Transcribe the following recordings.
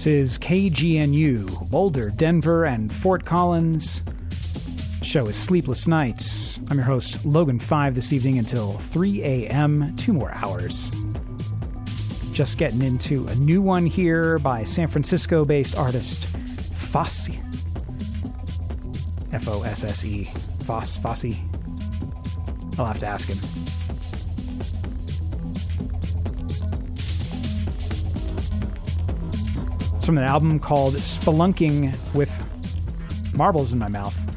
This is KGNU, Boulder, Denver, and Fort Collins. Show is Sleepless Nights. I'm your host, Logan 5, this evening until 3 a.m., two more hours. Just getting into a new one here by San Francisco based artist Fosse. F O S S E. Foss, Fosse. I'll have to ask him. From an album called Spelunking with Marbles in My Mouth.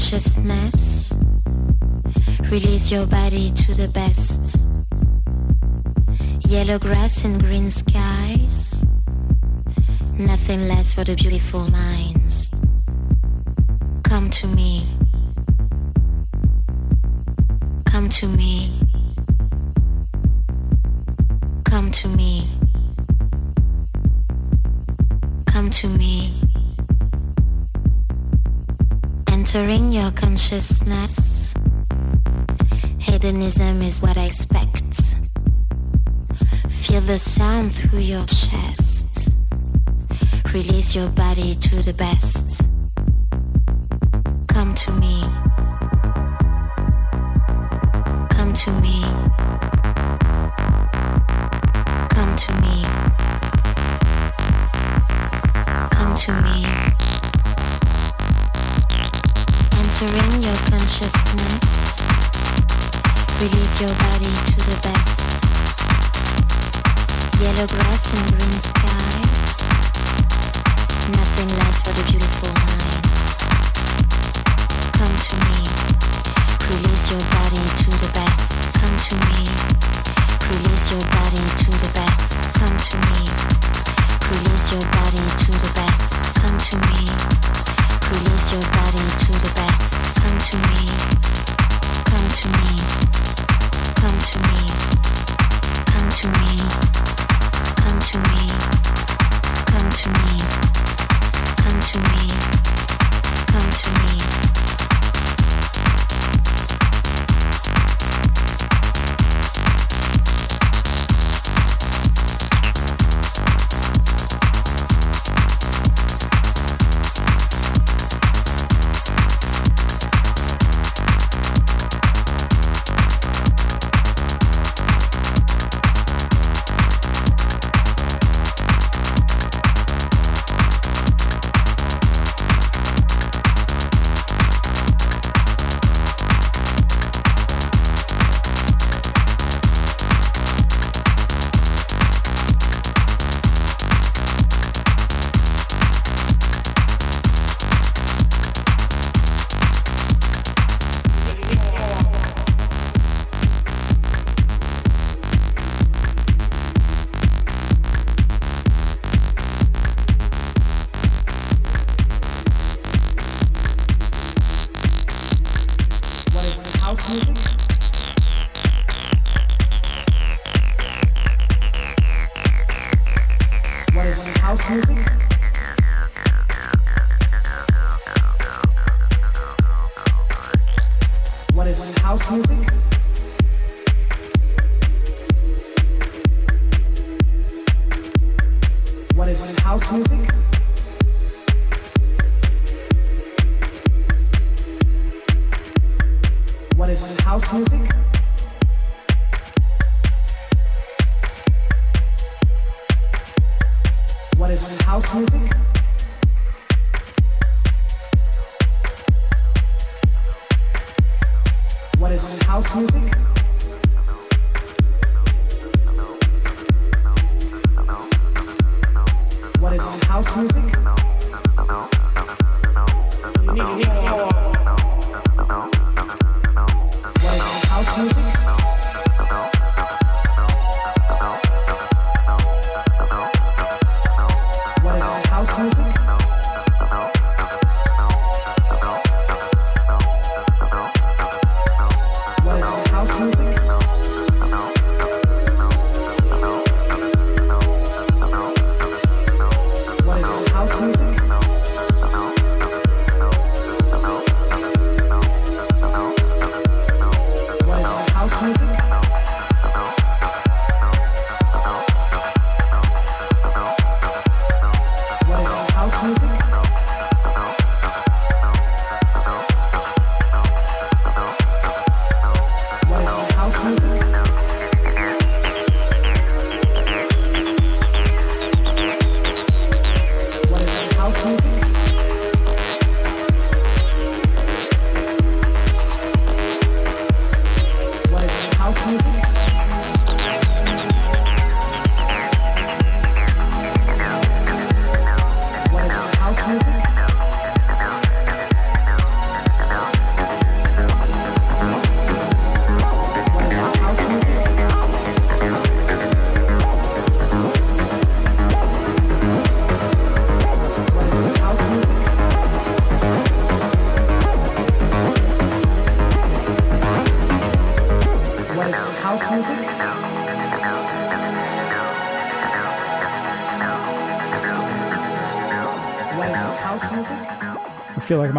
Consciousness. Release your body to the best. Yellow grass and green skies. Nothing less for the beautiful minds. Come to me. Consciousness. Hedonism is what I expect. Feel the sound through your chest. Release your body to the best. Release your body to the best. Yellow grass and green skies. Nothing less for the beautiful minds. Come to me. Release your body to the best. Come to me. Release your body to the best. Come to me. Release your body to the best. Come to me. Release your body to the best. Come to me. Come to me. Come to me.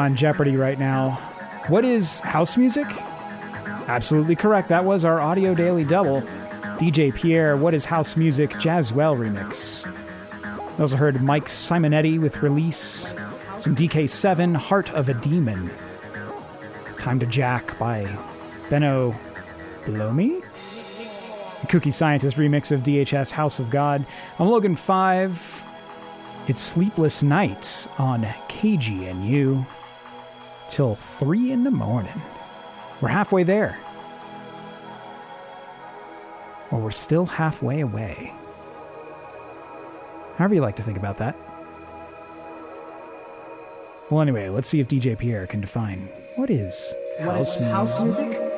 On Jeopardy right now. What is house music? Absolutely correct. That was our audio daily double. DJ Pierre, What is House Music? Jazzwell remix. We also heard Mike Simonetti with release. Some DK7, Heart of a Demon. Time to Jack by Benno Blome? The Cookie Scientist remix of DHS House of God. I'm Logan 5. It's Sleepless Nights on KGNU till 3 in the morning. We're halfway there. Or we're still halfway away. However, you like to think about that. Well, anyway, let's see if DJ Pierre can define what is What house is music. house music?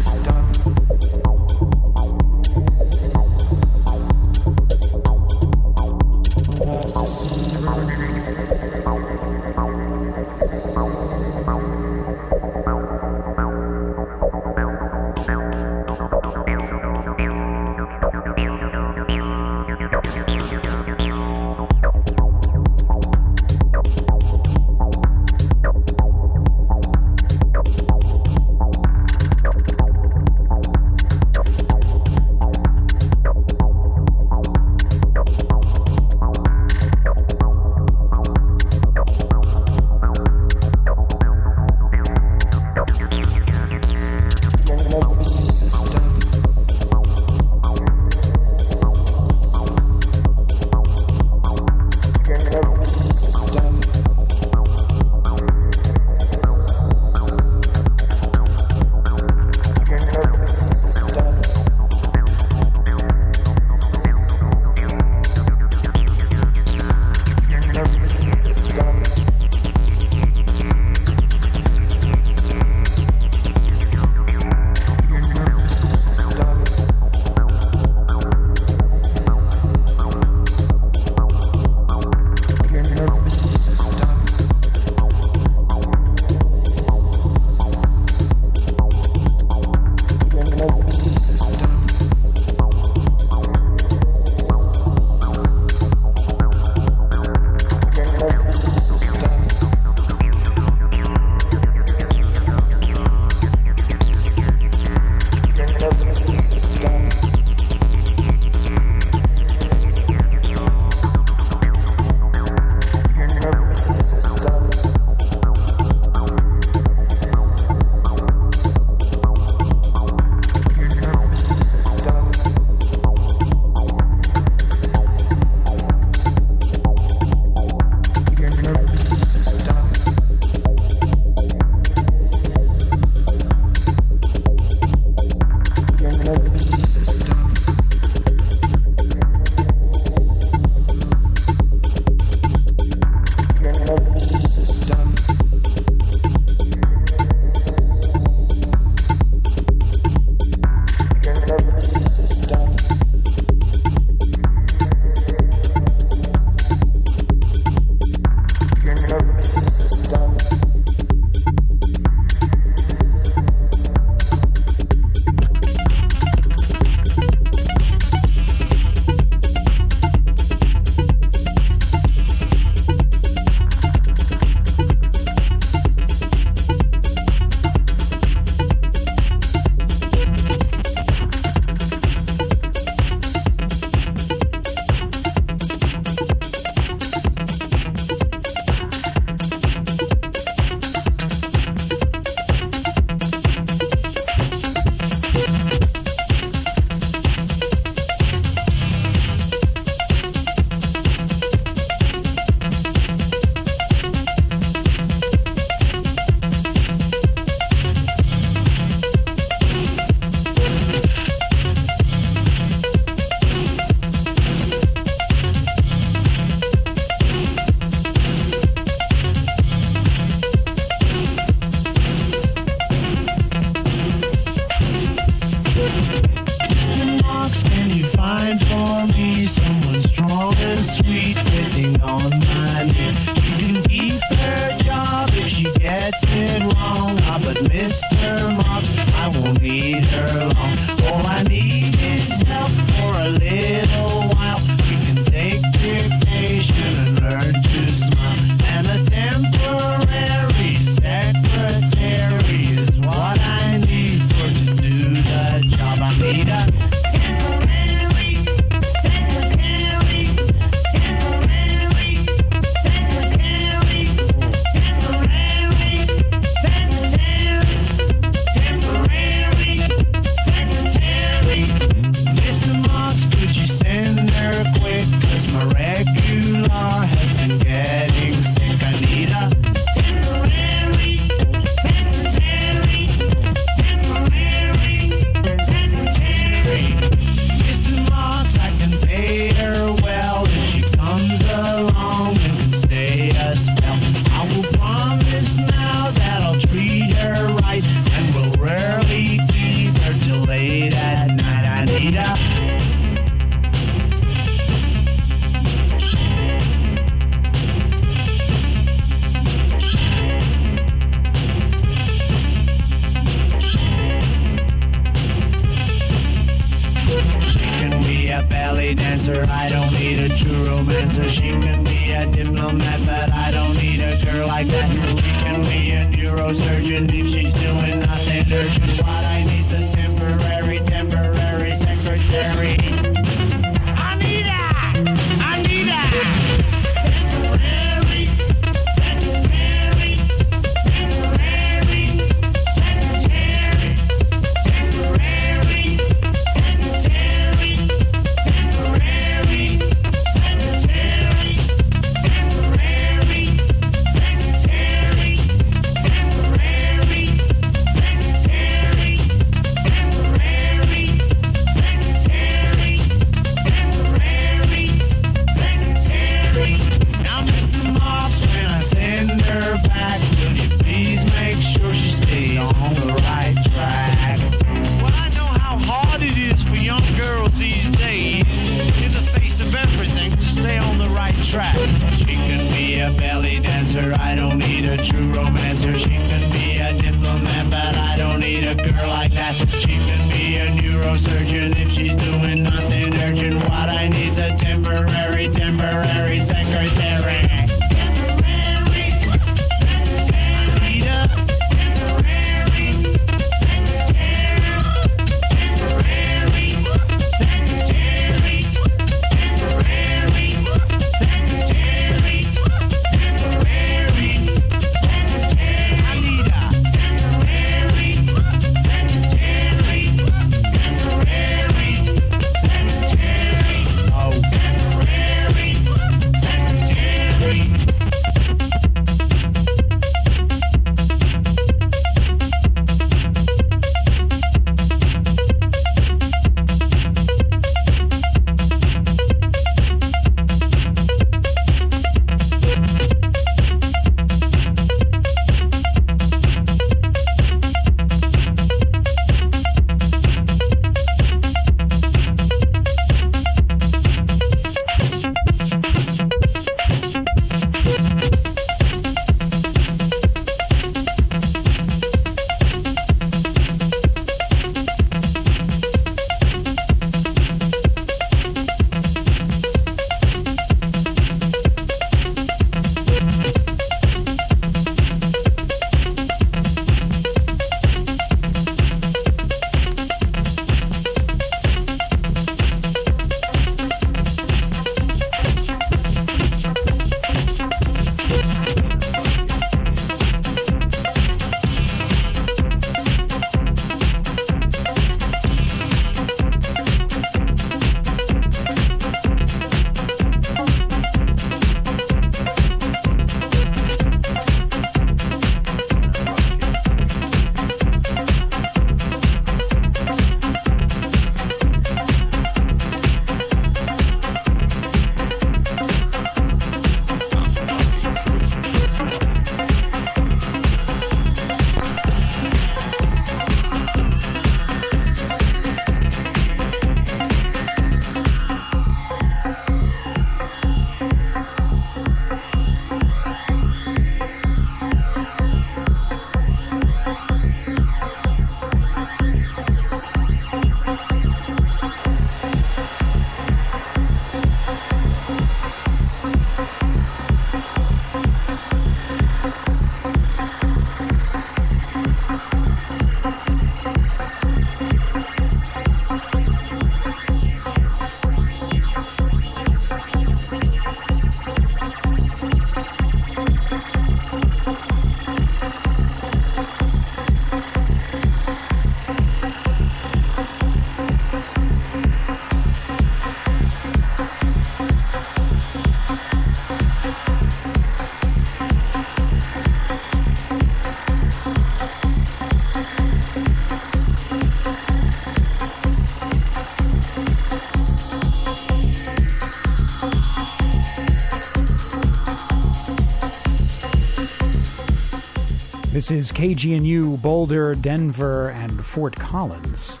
This is KGNU, Boulder, Denver, and Fort Collins.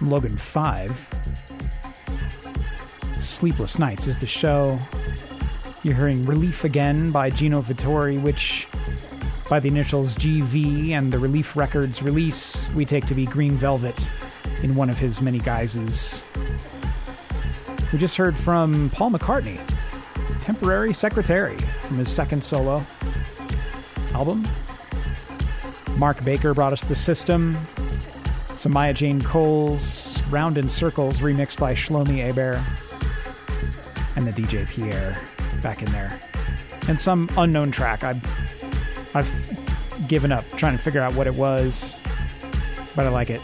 I'm Logan 5. Sleepless Nights is the show. You're hearing Relief Again by Gino Vittori, which, by the initials GV and the Relief Records release, we take to be Green Velvet in one of his many guises. We just heard from Paul McCartney, Temporary Secretary, from his second solo album. Mark Baker brought us The System, some Jane Coles, Round in Circles remixed by Shlomi Aber, and the DJ Pierre back in there. And some unknown track. I've, I've given up trying to figure out what it was, but I like it.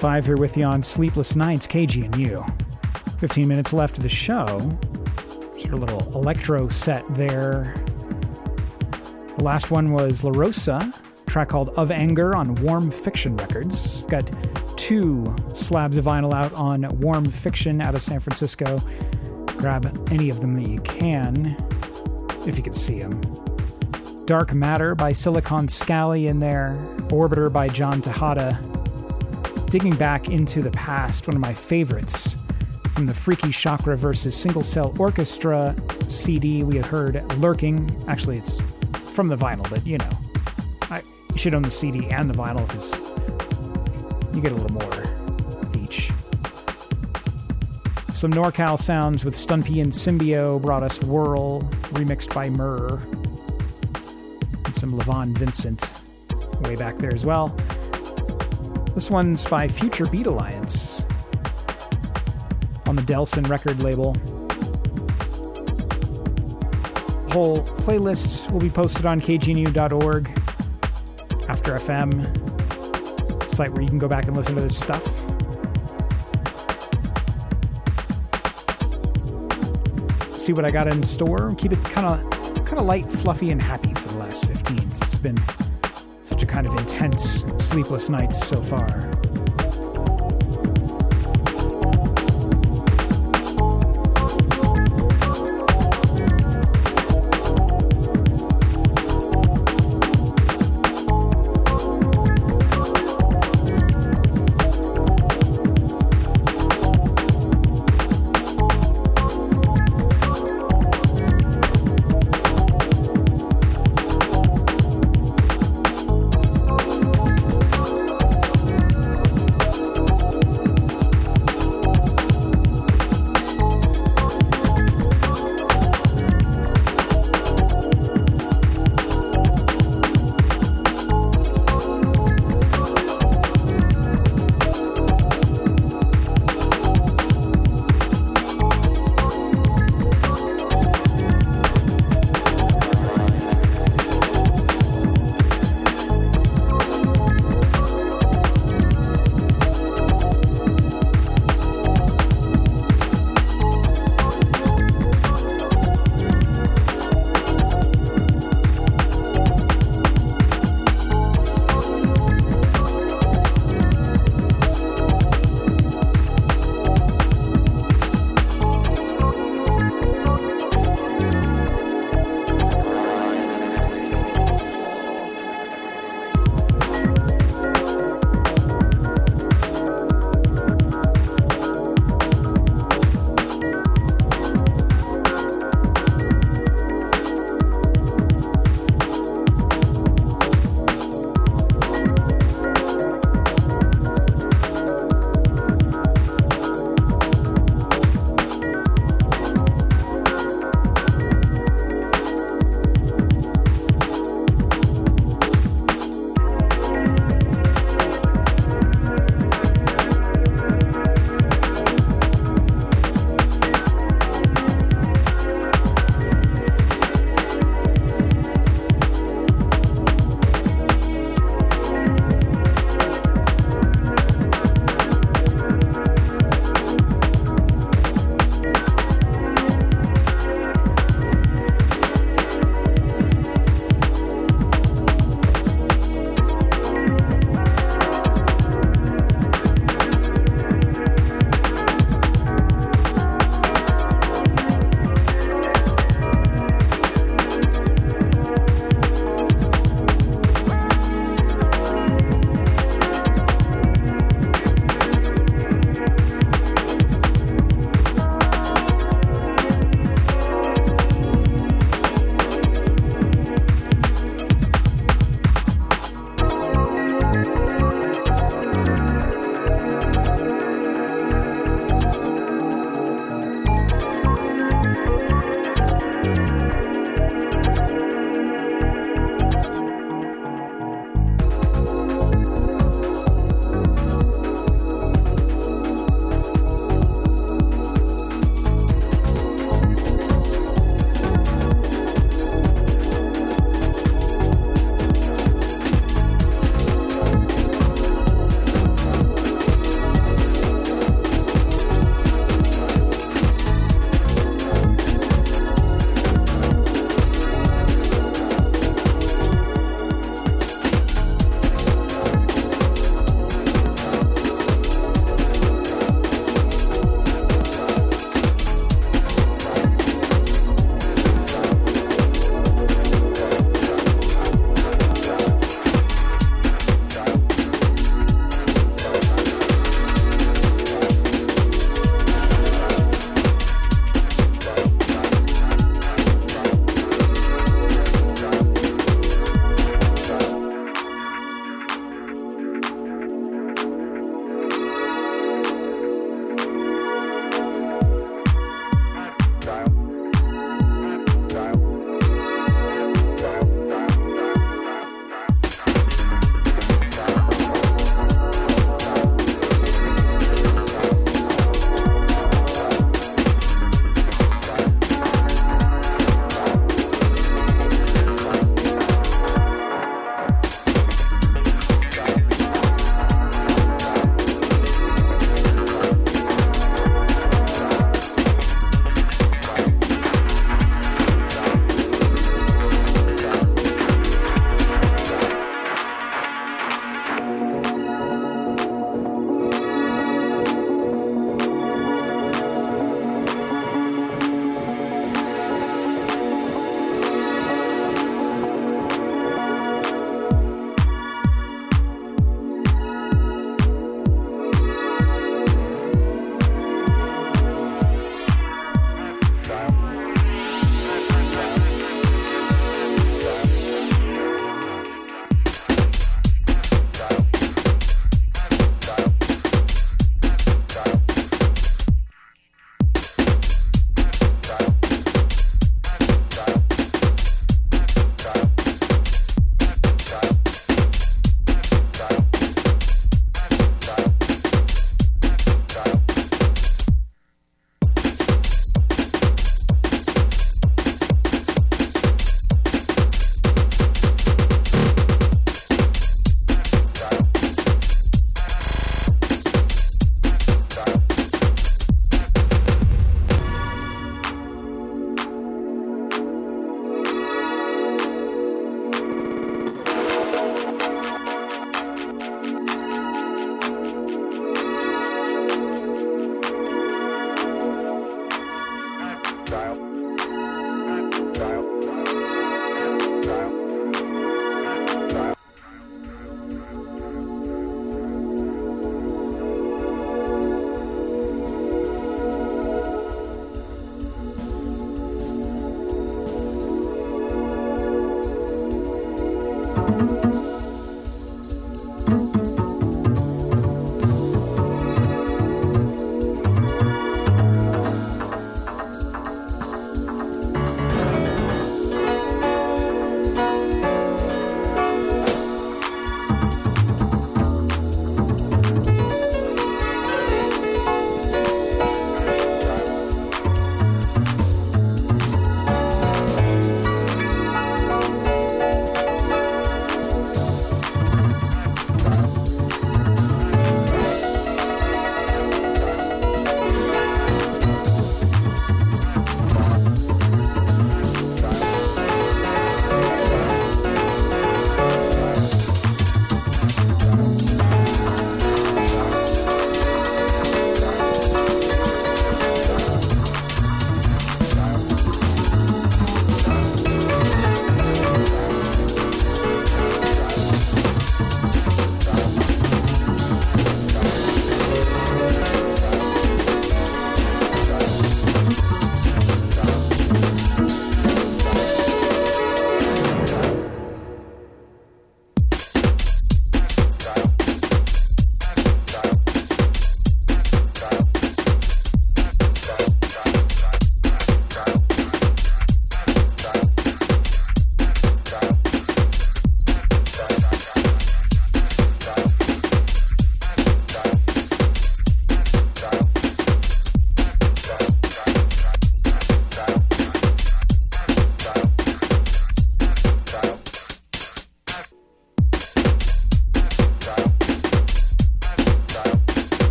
5 here with you on Sleepless Nights, KGNU. 15 minutes left of the show. Of a little electro set there. The last one was La Rosa, track called Of Anger on Warm Fiction Records. Got two slabs of vinyl out on Warm Fiction out of San Francisco. Grab any of them that you can, if you can see them. Dark Matter by Silicon Scally in there, Orbiter by John Tejada. Digging back into the past, one of my favorites from the Freaky Chakra versus Single Cell Orchestra CD, we had heard Lurking. Actually, it's from the vinyl, but you know, I you should own the CD and the vinyl because you get a little more of each. Some NorCal sounds with Stunpy and Symbio brought us Whirl, remixed by Murr and some Levon Vincent way back there as well. This one's by Future Beat Alliance on the Delsin record label. Whole playlist will be posted on kgnu.org after FM, site where you can go back and listen to this stuff. See what I got in store. Keep it kind of kind of light, fluffy, and happy for the last 15. It's been such a kind of intense, sleepless nights so far.